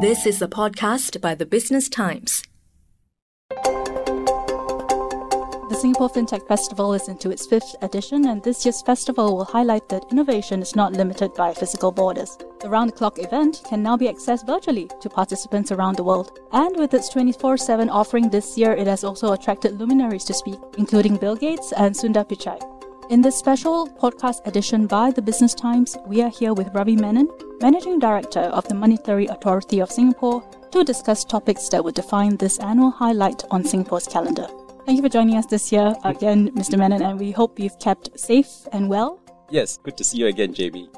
This is a podcast by the Business Times. The Singapore FinTech Festival is into its fifth edition, and this year's festival will highlight that innovation is not limited by physical borders. The round the clock event can now be accessed virtually to participants around the world. And with its 24 7 offering this year, it has also attracted luminaries to speak, including Bill Gates and Sundar Pichai. In this special podcast edition by the Business Times, we are here with Ravi Menon, Managing Director of the Monetary Authority of Singapore, to discuss topics that would define this annual highlight on Singapore's calendar. Thank you for joining us this year again, Mr. Menon, and we hope you've kept safe and well. Yes, good to see you again, Jamie.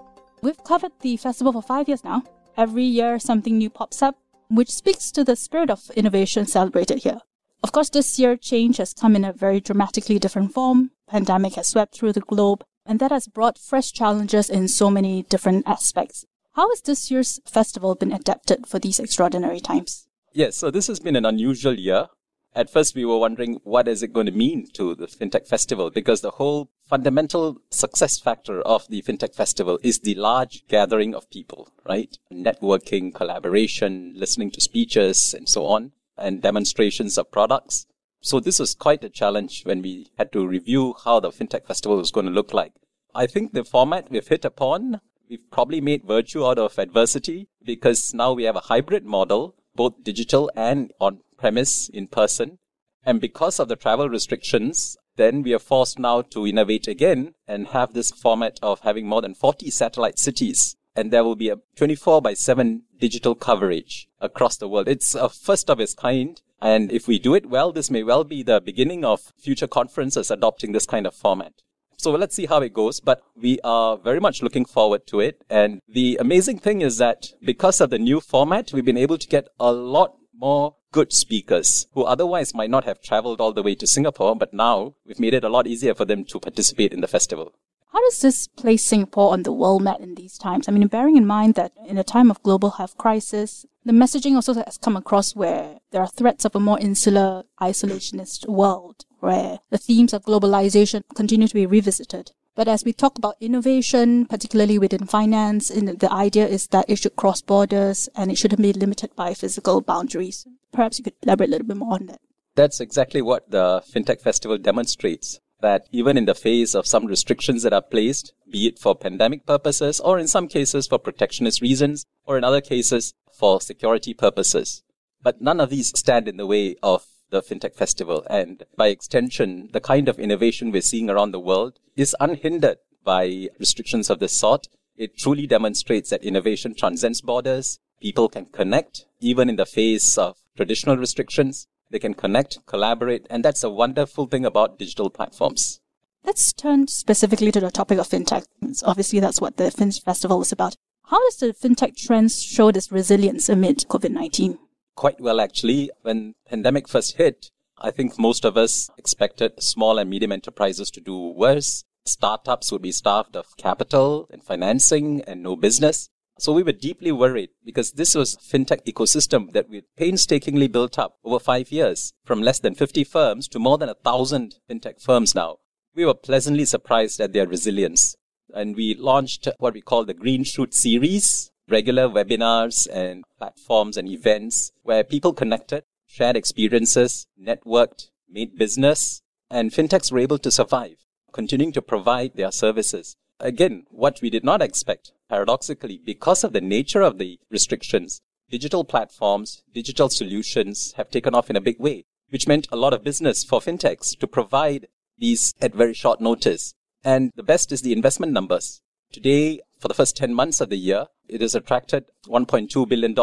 We've covered the festival for five years now. Every year, something new pops up, which speaks to the spirit of innovation celebrated here. Of course, this year, change has come in a very dramatically different form. Pandemic has swept through the globe, and that has brought fresh challenges in so many different aspects. How has this year's festival been adapted for these extraordinary times? Yes, so this has been an unusual year. At first, we were wondering what is it going to mean to the FinTech Festival because the whole fundamental success factor of the FinTech Festival is the large gathering of people, right? Networking, collaboration, listening to speeches, and so on and demonstrations of products. So this was quite a challenge when we had to review how the FinTech Festival was going to look like. I think the format we've hit upon, we've probably made virtue out of adversity because now we have a hybrid model, both digital and on premise in person. And because of the travel restrictions, then we are forced now to innovate again and have this format of having more than 40 satellite cities and there will be a 24 by 7 digital coverage across the world. It's a first of its kind. And if we do it well, this may well be the beginning of future conferences adopting this kind of format. So let's see how it goes, but we are very much looking forward to it. And the amazing thing is that because of the new format, we've been able to get a lot more good speakers who otherwise might not have traveled all the way to Singapore, but now we've made it a lot easier for them to participate in the festival. How does this place Singapore on the world map in these times? I mean, bearing in mind that in a time of global health crisis, the messaging also has come across where there are threats of a more insular, isolationist world, where the themes of globalization continue to be revisited. But as we talk about innovation, particularly within finance, the idea is that it should cross borders and it shouldn't be limited by physical boundaries. Perhaps you could elaborate a little bit more on that. That's exactly what the FinTech Festival demonstrates that even in the face of some restrictions that are placed, be it for pandemic purposes or in some cases for protectionist reasons or in other cases for security purposes. But none of these stand in the way of the FinTech Festival. And by extension, the kind of innovation we're seeing around the world is unhindered by restrictions of this sort. It truly demonstrates that innovation transcends borders. People can connect even in the face of traditional restrictions. They can connect, collaborate, and that's a wonderful thing about digital platforms. Let's turn specifically to the topic of fintech. Obviously, that's what the Fin Festival is about. How does the fintech trends show this resilience amid COVID-19? Quite well, actually. When pandemic first hit, I think most of us expected small and medium enterprises to do worse. Startups would be starved of capital and financing and no business. So we were deeply worried because this was fintech ecosystem that we painstakingly built up over five years from less than 50 firms to more than a thousand fintech firms now. We were pleasantly surprised at their resilience. And we launched what we call the Green Shoot series, regular webinars and platforms and events where people connected, shared experiences, networked, made business, and fintechs were able to survive, continuing to provide their services again, what we did not expect, paradoxically, because of the nature of the restrictions, digital platforms, digital solutions have taken off in a big way, which meant a lot of business for fintechs to provide these at very short notice. And the best is the investment numbers. Today, for the first 10 months of the year, it has attracted $1.2 billion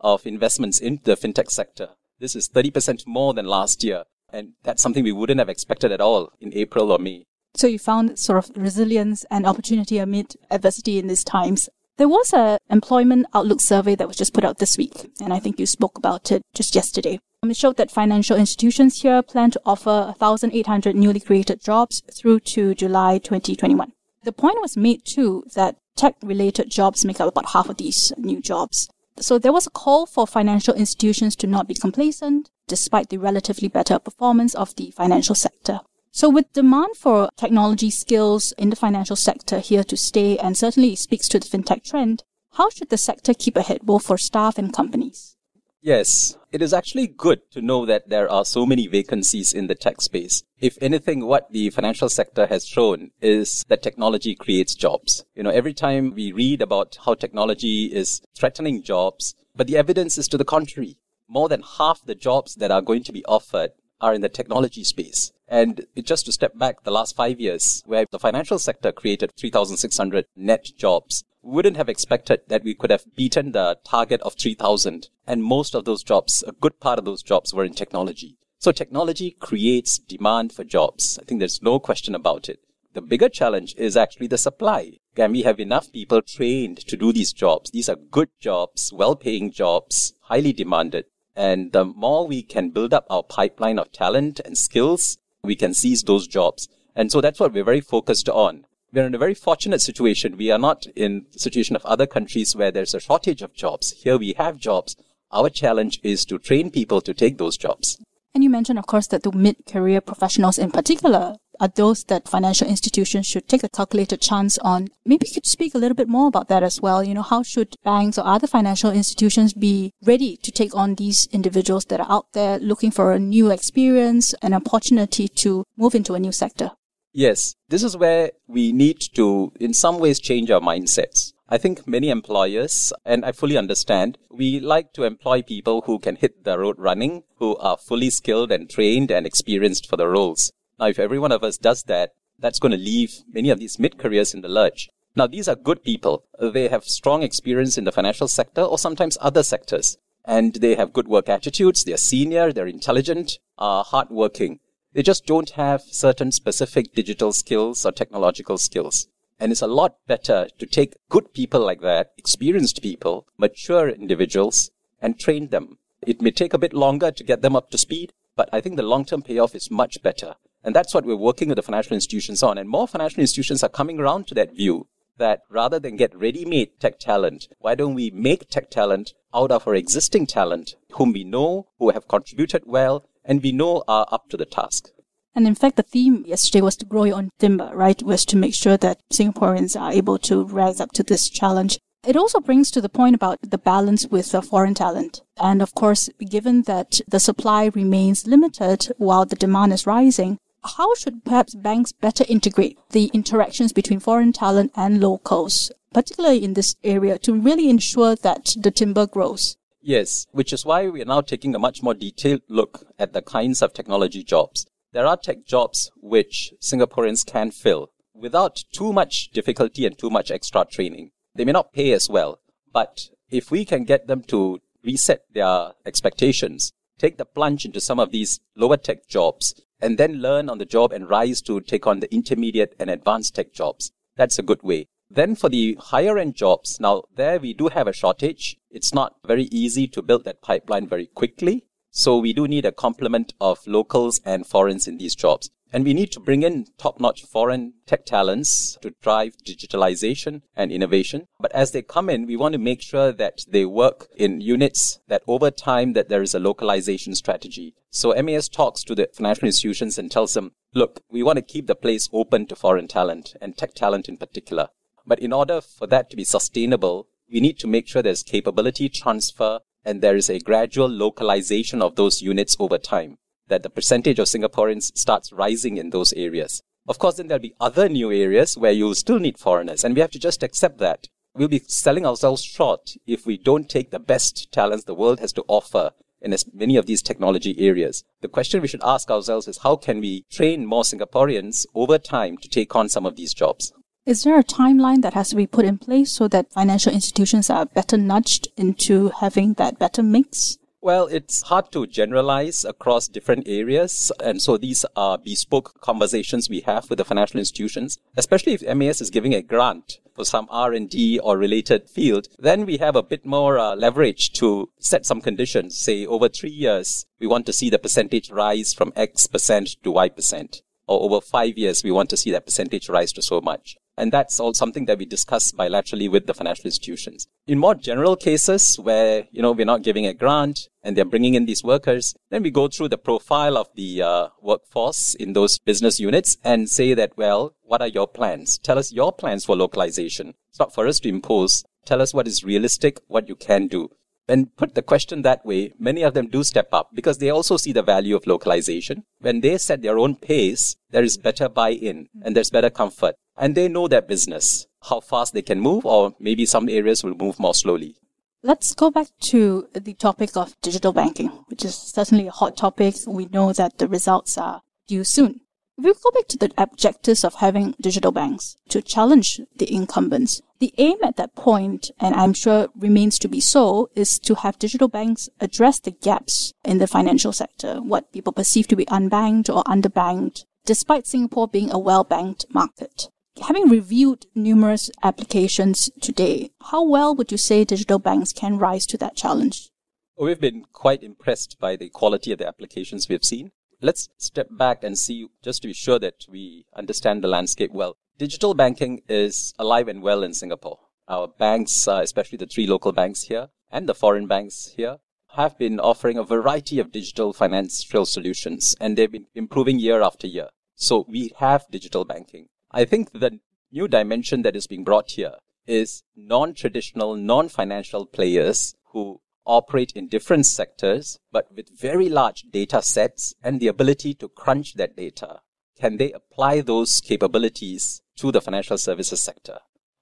of investments in the fintech sector. This is 30% more than last year. And that's something we wouldn't have expected at all in April or May. So you found sort of resilience and opportunity amid adversity in these times. There was a employment outlook survey that was just put out this week, and I think you spoke about it just yesterday. Um, it showed that financial institutions here plan to offer 1,800 newly created jobs through to July 2021. The point was made too that tech-related jobs make up about half of these new jobs. So there was a call for financial institutions to not be complacent, despite the relatively better performance of the financial sector. So with demand for technology skills in the financial sector here to stay and certainly speaks to the fintech trend, How should the sector keep ahead both for staff and companies? Yes, it is actually good to know that there are so many vacancies in the tech space. If anything, what the financial sector has shown is that technology creates jobs. You know, every time we read about how technology is threatening jobs, but the evidence is to the contrary. More than half the jobs that are going to be offered are in the technology space. And just to step back the last five years, where the financial sector created 3,600 net jobs, wouldn't have expected that we could have beaten the target of 3000 and most of those jobs a good part of those jobs were in technology. So technology creates demand for jobs. I think there's no question about it. The bigger challenge is actually the supply. Can we have enough people trained to do these jobs? These are good jobs well paying jobs highly demanded and the more we can build up our pipeline of talent and skills we can seize those jobs and so that's what we're very focused on we're in a very fortunate situation. We are not in the situation of other countries where there's a shortage of jobs. Here we have jobs. Our challenge is to train people to take those jobs. And you mentioned, of course, that the mid-career professionals in particular are those that financial institutions should take a calculated chance on. Maybe you could speak a little bit more about that as well. You know, how should banks or other financial institutions be ready to take on these individuals that are out there looking for a new experience, an opportunity to move into a new sector? Yes, this is where we need to, in some ways, change our mindsets. I think many employers, and I fully understand, we like to employ people who can hit the road running, who are fully skilled and trained and experienced for the roles. Now, if every one of us does that, that's going to leave many of these mid careers in the lurch. Now, these are good people. They have strong experience in the financial sector or sometimes other sectors. And they have good work attitudes. They're senior. They're intelligent, are hardworking. They just don't have certain specific digital skills or technological skills. And it's a lot better to take good people like that, experienced people, mature individuals, and train them. It may take a bit longer to get them up to speed, but I think the long-term payoff is much better. And that's what we're working with the financial institutions on. And more financial institutions are coming around to that view that rather than get ready-made tech talent, why don't we make tech talent out of our existing talent, whom we know, who have contributed well, and we know are up to the task. And in fact, the theme yesterday was to grow your own timber, right? Was to make sure that Singaporeans are able to rise up to this challenge. It also brings to the point about the balance with the foreign talent. And of course, given that the supply remains limited while the demand is rising, how should perhaps banks better integrate the interactions between foreign talent and locals, particularly in this area, to really ensure that the timber grows? Yes, which is why we are now taking a much more detailed look at the kinds of technology jobs. There are tech jobs which Singaporeans can fill without too much difficulty and too much extra training. They may not pay as well, but if we can get them to reset their expectations, take the plunge into some of these lower tech jobs, and then learn on the job and rise to take on the intermediate and advanced tech jobs, that's a good way. Then for the higher end jobs, now there we do have a shortage. It's not very easy to build that pipeline very quickly. So we do need a complement of locals and foreigners in these jobs. And we need to bring in top-notch foreign tech talents to drive digitalization and innovation. But as they come in, we want to make sure that they work in units that over time that there is a localization strategy. So MAS talks to the financial institutions and tells them, look, we want to keep the place open to foreign talent and tech talent in particular. But in order for that to be sustainable, we need to make sure there's capability transfer and there is a gradual localization of those units over time, that the percentage of Singaporeans starts rising in those areas. Of course, then there'll be other new areas where you'll still need foreigners, and we have to just accept that. We'll be selling ourselves short if we don't take the best talents the world has to offer in as many of these technology areas. The question we should ask ourselves is how can we train more Singaporeans over time to take on some of these jobs? Is there a timeline that has to be put in place so that financial institutions are better nudged into having that better mix? Well, it's hard to generalize across different areas. And so these are bespoke conversations we have with the financial institutions, especially if MAS is giving a grant for some R&D or related field, then we have a bit more uh, leverage to set some conditions. Say over three years, we want to see the percentage rise from X percent to Y percent. Or over five years, we want to see that percentage rise to so much. And that's all something that we discuss bilaterally with the financial institutions. In more general cases where, you know, we're not giving a grant and they're bringing in these workers, then we go through the profile of the uh, workforce in those business units and say that, well, what are your plans? Tell us your plans for localization. It's not for us to impose Tell us what is realistic, what you can do. When put the question that way, many of them do step up because they also see the value of localization. When they set their own pace, there is better buy-in hmm. and there's better comfort. And they know their business, how fast they can move, or maybe some areas will move more slowly. Let's go back to the topic of digital banking, which is certainly a hot topic. We know that the results are due soon. If we go back to the objectives of having digital banks to challenge the incumbents, the aim at that point, and I'm sure remains to be so, is to have digital banks address the gaps in the financial sector, what people perceive to be unbanked or underbanked, despite Singapore being a well-banked market. Having reviewed numerous applications today, how well would you say digital banks can rise to that challenge? We've been quite impressed by the quality of the applications we've seen. Let's step back and see, just to be sure that we understand the landscape well. Digital banking is alive and well in Singapore. Our banks, uh, especially the three local banks here and the foreign banks here, have been offering a variety of digital financial solutions and they've been improving year after year. So we have digital banking. I think the new dimension that is being brought here is non-traditional, non-financial players who operate in different sectors, but with very large data sets and the ability to crunch that data. Can they apply those capabilities to the financial services sector?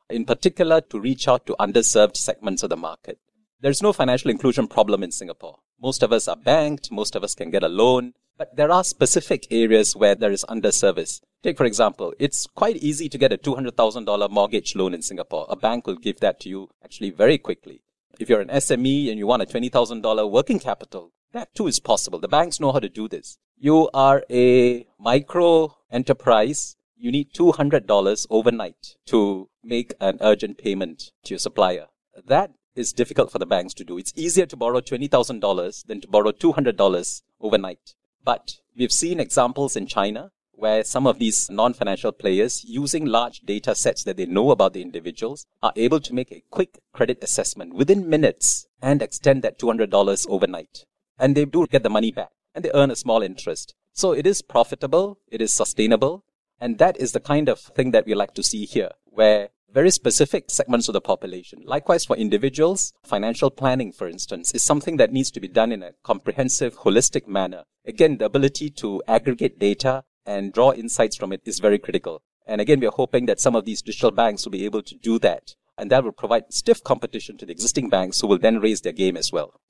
In particular, to reach out to underserved segments of the market. There's no financial inclusion problem in Singapore. Most of us are banked, most of us can get a loan, but there are specific areas where there is underservice. Take, for example, it's quite easy to get a $200,000 mortgage loan in Singapore. A bank will give that to you actually very quickly. If you're an SME and you want a $20,000 working capital, that too is possible. The banks know how to do this. You are a micro enterprise. You need $200 overnight to make an urgent payment to your supplier. That is difficult for the banks to do. It's easier to borrow $20,000 than to borrow $200 overnight. But we've seen examples in China where some of these non-financial players using large data sets that they know about the individuals are able to make a quick credit assessment within minutes and extend that $200 overnight. And they do get the money back and they earn a small interest. So it is profitable, it is sustainable, and that is the kind of thing that we like to see here, where very specific segments of the population. Likewise, for individuals, financial planning, for instance, is something that needs to be done in a comprehensive, holistic manner. Again, the ability to aggregate data and draw insights from it is very critical. And again, we are hoping that some of these digital banks will be able to do that. And that will provide stiff competition to the existing banks who will then raise their game as well.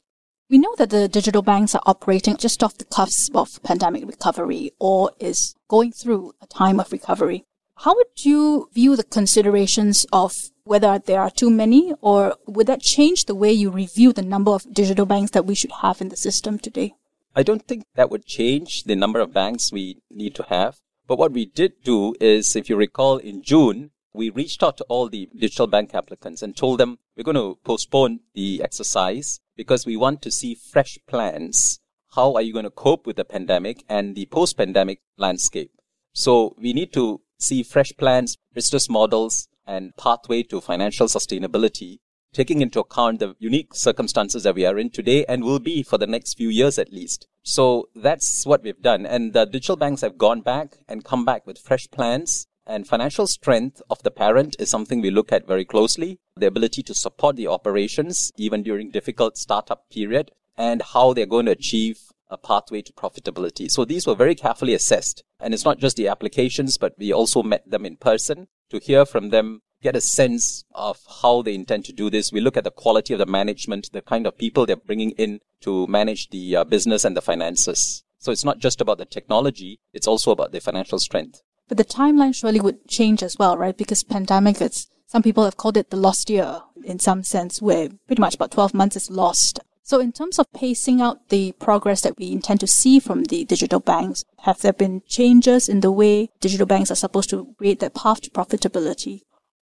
We know that the digital banks are operating just off the cusp of pandemic recovery or is going through a time of recovery. How would you view the considerations of whether there are too many or would that change the way you review the number of digital banks that we should have in the system today? I don't think that would change the number of banks we need to have. But what we did do is, if you recall, in June, we reached out to all the digital bank applicants and told them we're going to postpone the exercise because we want to see fresh plans. How are you going to cope with the pandemic and the post pandemic landscape? So we need to see fresh plans, business models, and pathway to financial sustainability taking into account the unique circumstances that we are in today and will be for the next few years at least. So that's what we've done. And the digital banks have gone back and come back with fresh plans. And financial strength of the parent is something we look at very closely. The ability to support the operations even during difficult startup period and how they're going to achieve a pathway to profitability. So these were very carefully assessed. And it's not just the applications, but we also met them in person to hear from them get a sense of how they intend to do this. We look at the quality of the management, the kind of people they're bringing in to manage the uh, business and the finances. So it's not just about the technology, it's also about the financial strength. But the timeline surely would change as well, right? Because pandemic, it's, some people have called it the lost year in some sense, where pretty much about 12 months is lost. So in terms of pacing out the progress that we intend to see from the digital banks, have there been changes in the way digital banks are supposed to create that path to profitability?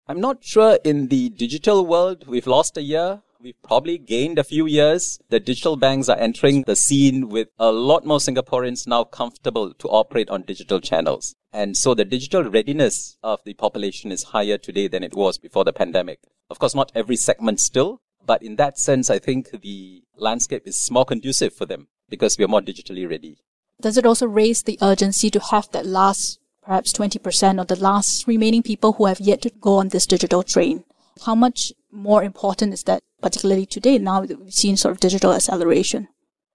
I'm not sure in the digital world we've lost a year. We've probably gained a few years. The digital banks are entering the scene with a lot more Singaporeans now comfortable to operate on digital channels. And so the digital readiness of the population is higher today than it was before the pandemic. Of course, not every segment still, but in that sense, I think the landscape is more conducive for them because we are more digitally ready. Does it also raise the urgency to have that last perhaps 20% of the last remaining people who have yet to go on this digital train. How much more important is that, particularly today, now we've seen sort of digital acceleration?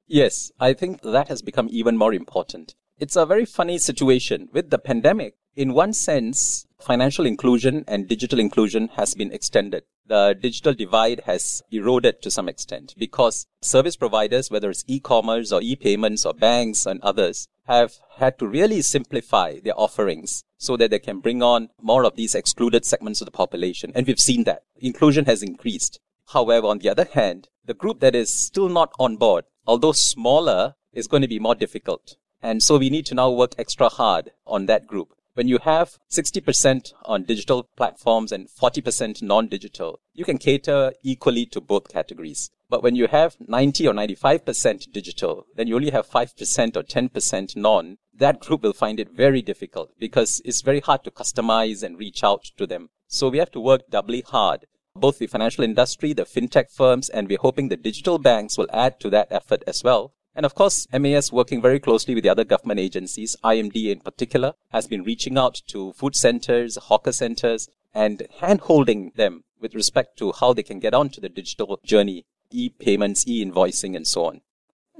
Yes, I think that has become even more important. It's a very funny situation. With the pandemic, in one sense, financial inclusion and digital inclusion has been extended. The digital divide has eroded to some extent because service providers, whether it's e-commerce or e-payments or banks and others, have had to really simplify their offerings so that they can bring on more of these excluded segments of the population. And we've seen that. Inclusion has increased. However, on the other hand, the group that is still not on board, although smaller, is going to be more difficult. And so we need to now work extra hard on that group. When you have 60% on digital platforms and 40% non-digital, you can cater equally to both categories. But when you have 90 or 95% digital, then you only have 5% or 10% non. That group will find it very difficult because it's very hard to customize and reach out to them. So we have to work doubly hard. Both the financial industry, the fintech firms, and we're hoping the digital banks will add to that effort as well and of course, MAS working very closely with the other government agencies, IMDA in particular, has been reaching out to food centers, hawker centers, and hand-holding them with respect to how they can get onto the digital journey, e-payments, e-invoicing, and so on.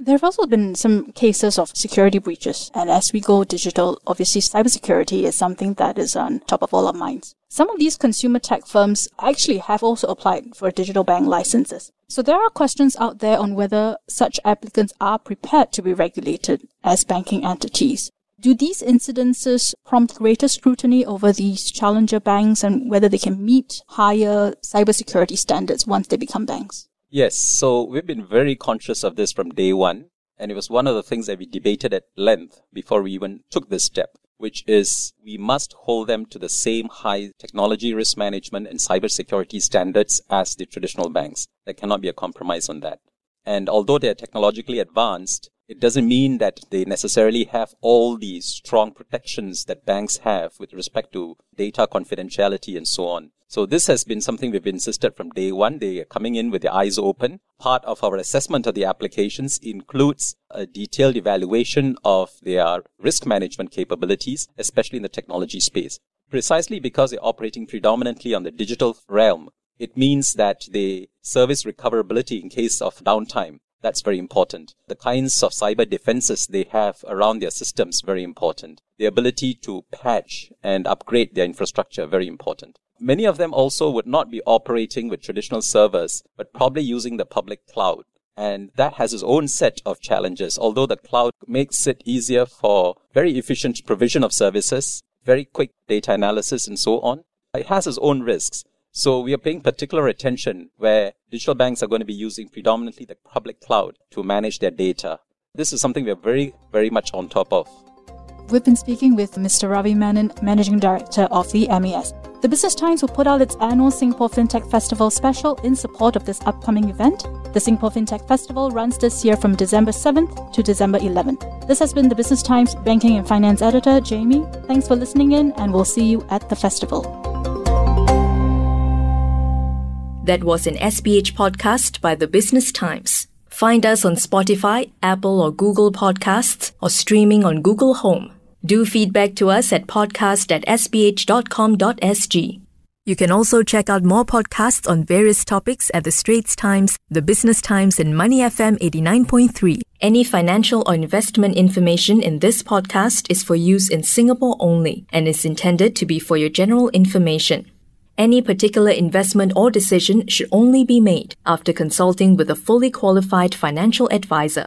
There have also been some cases of security breaches, and as we go digital, obviously cybersecurity is something that is on top of all our minds. Some of these consumer tech firms actually have also applied for digital bank licenses. So there are questions out there on whether such applicants are prepared to be regulated as banking entities. Do these incidences prompt greater scrutiny over these challenger banks and whether they can meet higher cybersecurity standards once they become banks? Yes, so we've been very conscious of this from day one. And it was one of the things that we debated at length before we even took this step, which is we must hold them to the same high technology risk management and cybersecurity standards as the traditional banks. There cannot be a compromise on that. And although they're technologically advanced, it doesn't mean that they necessarily have all the strong protections that banks have with respect to data confidentiality and so on. So this has been something we've insisted from day one. They are coming in with their eyes open. Part of our assessment of the applications includes a detailed evaluation of their risk management capabilities, especially in the technology space. Precisely because they're operating predominantly on the digital realm, it means that they service recoverability in case of downtime. That's very important. The kinds of cyber defenses they have around their systems, very important. The ability to patch and upgrade their infrastructure, very important. Many of them also would not be operating with traditional servers, but probably using the public cloud. And that has its own set of challenges. Although the cloud makes it easier for very efficient provision of services, very quick data analysis and so on, it has its own risks. So we are paying particular attention where digital banks are going to be using predominantly the public cloud to manage their data. This is something we are very, very much on top of. We've been speaking with Mr. Ravi Menon, Managing Director of the MAS. The Business Times will put out its annual Singapore FinTech Festival special in support of this upcoming event. The Singapore FinTech Festival runs this year from December 7th to December 11th. This has been the Business Times Banking and Finance Editor, Jamie. Thanks for listening in, and we'll see you at the festival. That was an SPH podcast by the Business Times. Find us on Spotify, Apple or Google Podcasts, or streaming on Google Home. Do feedback to us at podcast at sph.com.sg. You can also check out more podcasts on various topics at The Straits Times, The Business Times, and Money FM 89.3. Any financial or investment information in this podcast is for use in Singapore only and is intended to be for your general information. Any particular investment or decision should only be made after consulting with a fully qualified financial advisor.